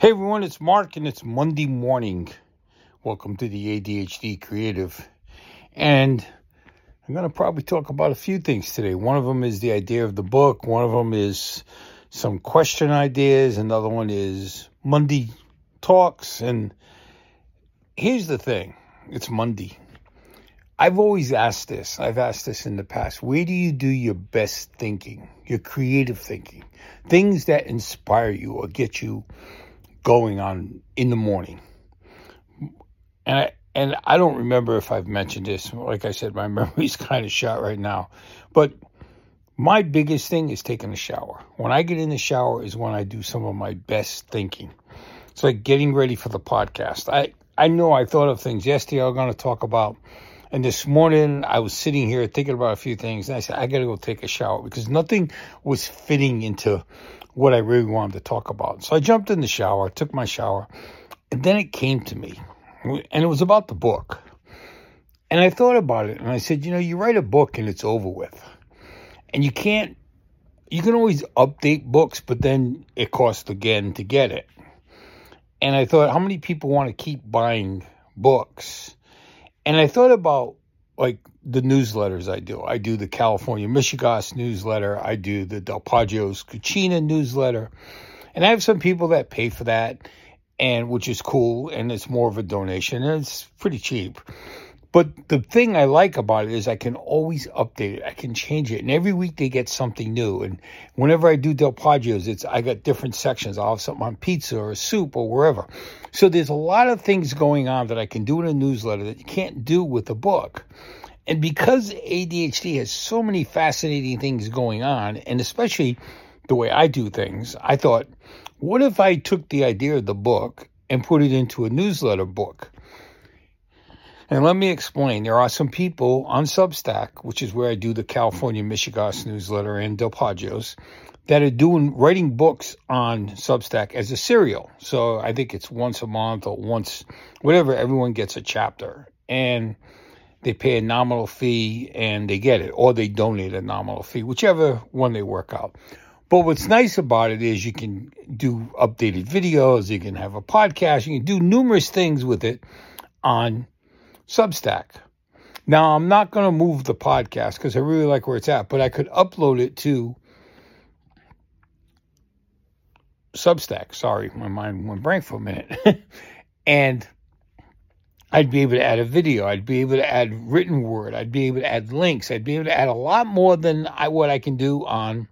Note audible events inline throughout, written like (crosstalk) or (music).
Hey everyone, it's Mark and it's Monday morning. Welcome to the ADHD Creative. And I'm going to probably talk about a few things today. One of them is the idea of the book, one of them is some question ideas, another one is Monday talks. And here's the thing it's Monday. I've always asked this. I've asked this in the past. Where do you do your best thinking, your creative thinking, things that inspire you or get you going on in the morning. And I, and I don't remember if I've mentioned this. Like I said, my (laughs) memory's kind of shot right now. But my biggest thing is taking a shower. When I get in the shower is when I do some of my best thinking. It's like getting ready for the podcast. I, I know I thought of things yesterday I was going to talk about. And this morning I was sitting here thinking about a few things. And I said, I got to go take a shower because nothing was fitting into what I really wanted to talk about. So I jumped in the shower, took my shower, and then it came to me. And it was about the book. And I thought about it and I said, you know, you write a book and it's over with. And you can't, you can always update books, but then it costs again to get it. And I thought, how many people want to keep buying books? And I thought about like the newsletters I do. I do the California Mishegoss newsletter. I do the Del Poggio's Cucina newsletter. And I have some people that pay for that, and which is cool, and it's more of a donation, and it's pretty cheap. But the thing I like about it is I can always update it. I can change it. And every week they get something new. And whenever I do Del Poggio's, it's I got different sections. I'll have something on pizza or soup or wherever. So there's a lot of things going on that I can do in a newsletter that you can't do with a book. And because ADHD has so many fascinating things going on, and especially the way I do things, I thought, what if I took the idea of the book and put it into a newsletter book? And let me explain. There are some people on Substack, which is where I do the California Mishegoss newsletter and Del Poggio's, that are doing writing books on Substack as a serial. So I think it's once a month or once, whatever. Everyone gets a chapter, and they pay a nominal fee and they get it, or they donate a nominal fee, whichever one they work out. But what's nice about it is you can do updated videos, you can have a podcast, you can do numerous things with it on Substack. Now, I'm not going to move the podcast because I really like where it's at, but I could upload it to Substack. Sorry, my mind went blank for a minute. (laughs) and I'd be able to add a video. I'd be able to add written word. I'd be able to add links. I'd be able to add a lot more than I, what I can do on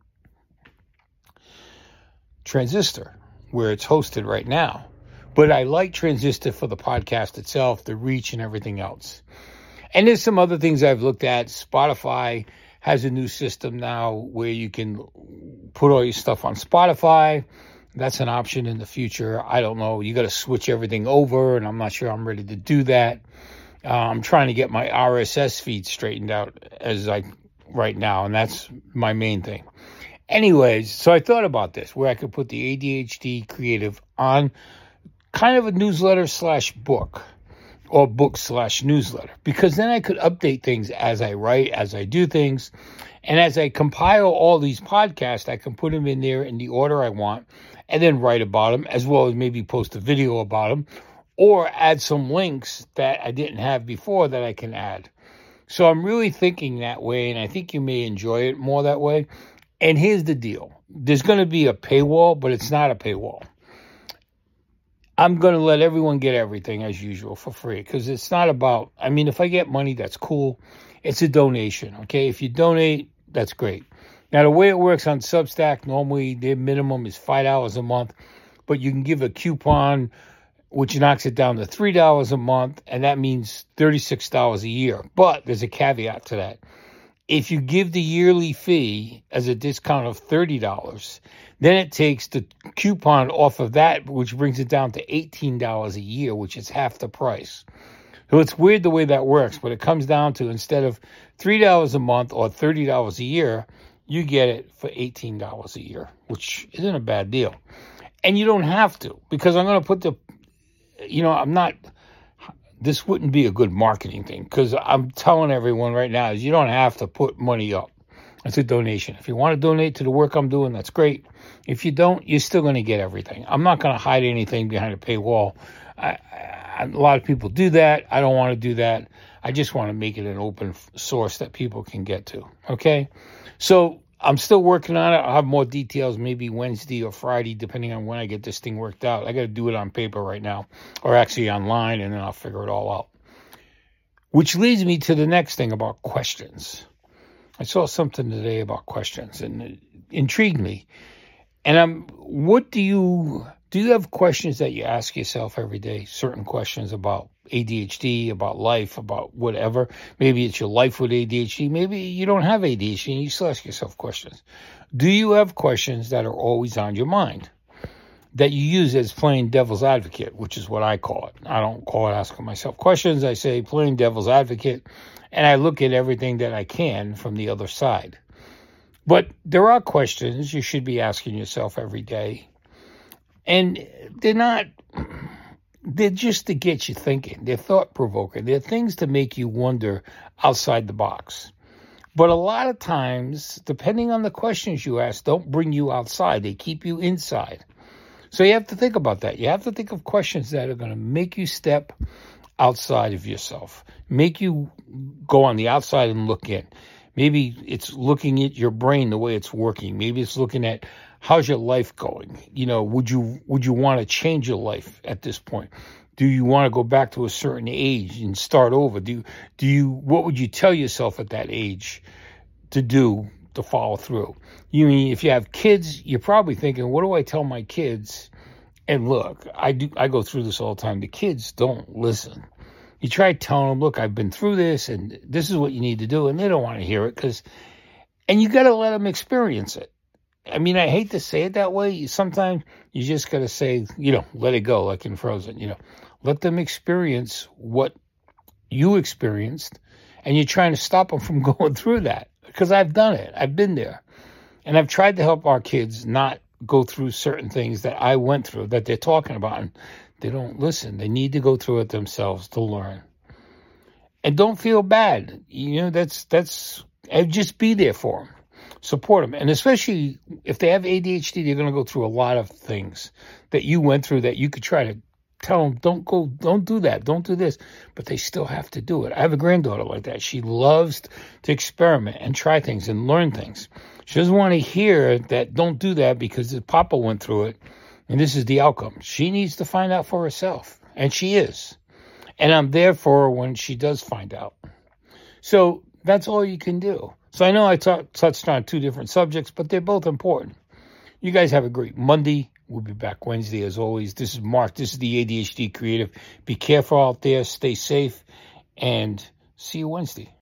Transistor, where it's hosted right now. But I like Transistor for the podcast itself, the reach, and everything else. And there's some other things I've looked at. Spotify has a new system now where you can put all your stuff on Spotify. That's an option in the future. I don't know. You got to switch everything over, and I'm not sure I'm ready to do that. Uh, I'm trying to get my RSS feed straightened out as I right now, and that's my main thing. Anyways, so I thought about this where I could put the ADHD creative on kind of a newsletter slash book or book slash newsletter because then I could update things as I write, as I do things. And as I compile all these podcasts, I can put them in there in the order I want and then write about them as well as maybe post a video about them or add some links that I didn't have before that I can add. So I'm really thinking that way and I think you may enjoy it more that way. And here's the deal. There's going to be a paywall, but it's not a paywall. I'm going to let everyone get everything as usual for free because it's not about, I mean, if I get money, that's cool. It's a donation, okay? If you donate, that's great. Now, the way it works on Substack, normally their minimum is $5 a month, but you can give a coupon, which knocks it down to $3 a month, and that means $36 a year. But there's a caveat to that. If you give the yearly fee as a discount of $30, then it takes the coupon off of that, which brings it down to $18 a year, which is half the price. So it's weird the way that works, but it comes down to instead of $3 a month or $30 a year, you get it for $18 a year, which isn't a bad deal. And you don't have to, because I'm going to put the, you know, I'm not, this wouldn't be a good marketing thing, because I'm telling everyone right now is you don't have to put money up. That's a donation. If you want to donate to the work I'm doing, that's great. If you don't, you're still going to get everything. I'm not going to hide anything behind a paywall. I, I, a lot of people do that. I don't want to do that. I just want to make it an open source that people can get to. Okay. So I'm still working on it. I'll have more details maybe Wednesday or Friday, depending on when I get this thing worked out. I got to do it on paper right now, or actually online, and then I'll figure it all out. Which leads me to the next thing about questions. I saw something today about questions, and it intrigued me. And I'm, what do you do? You have questions that you ask yourself every day? Certain questions about ADHD, about life, about whatever. Maybe it's your life with ADHD. Maybe you don't have ADHD and you still ask yourself questions. Do you have questions that are always on your mind that you use as playing devil's advocate, which is what I call it? I don't call it asking myself questions. I say playing devil's advocate and I look at everything that I can from the other side. But there are questions you should be asking yourself every day. And they're not they're just to get you thinking. They're thought provoking. They're things to make you wonder outside the box. But a lot of times, depending on the questions you ask, don't bring you outside. They keep you inside. So you have to think about that. You have to think of questions that are going to make you step outside of yourself, make you go on the outside and look in. Maybe it's looking at your brain the way it's working. Maybe it's looking at how's your life going? You know, would you would you want to change your life at this point? Do you want to go back to a certain age and start over? Do do you what would you tell yourself at that age to do to follow through? You mean if you have kids, you're probably thinking, what do I tell my kids? And look, I do I go through this all the time. The kids don't listen. You try telling them, look, I've been through this and this is what you need to do, and they don't want to hear it because and you got to let them experience it. I mean, I hate to say it that way. Sometimes you just got to say, you know, let it go, like in Frozen, you know, let them experience what you experienced, and you're trying to stop them from (laughs) going through that because I've done it. I've been there. And I've tried to help our kids not go through certain things that I went through that they're talking about. And they don't listen. They need to go through it themselves to learn. And don't feel bad. You know, that's, that's, just be there for them support them. And especially if they have ADHD, they're going to go through a lot of things that you went through that you could try to tell them, don't go, don't do that, don't do this. But they still have to do it. I have a granddaughter like that. She loves to experiment and try things and learn things. She doesn't want to hear that don't do that because the papa went through it and this is the outcome. She needs to find out for herself. And she is. And I'm there for her when she does find out. So that's all you can do. So I know I t- touched on two different subjects, but they're both important. You guys have a great Monday. We'll be back Wednesday as always. This is Mark. This is the ADHD Creative. Be careful out there. Stay safe. And see you Wednesday.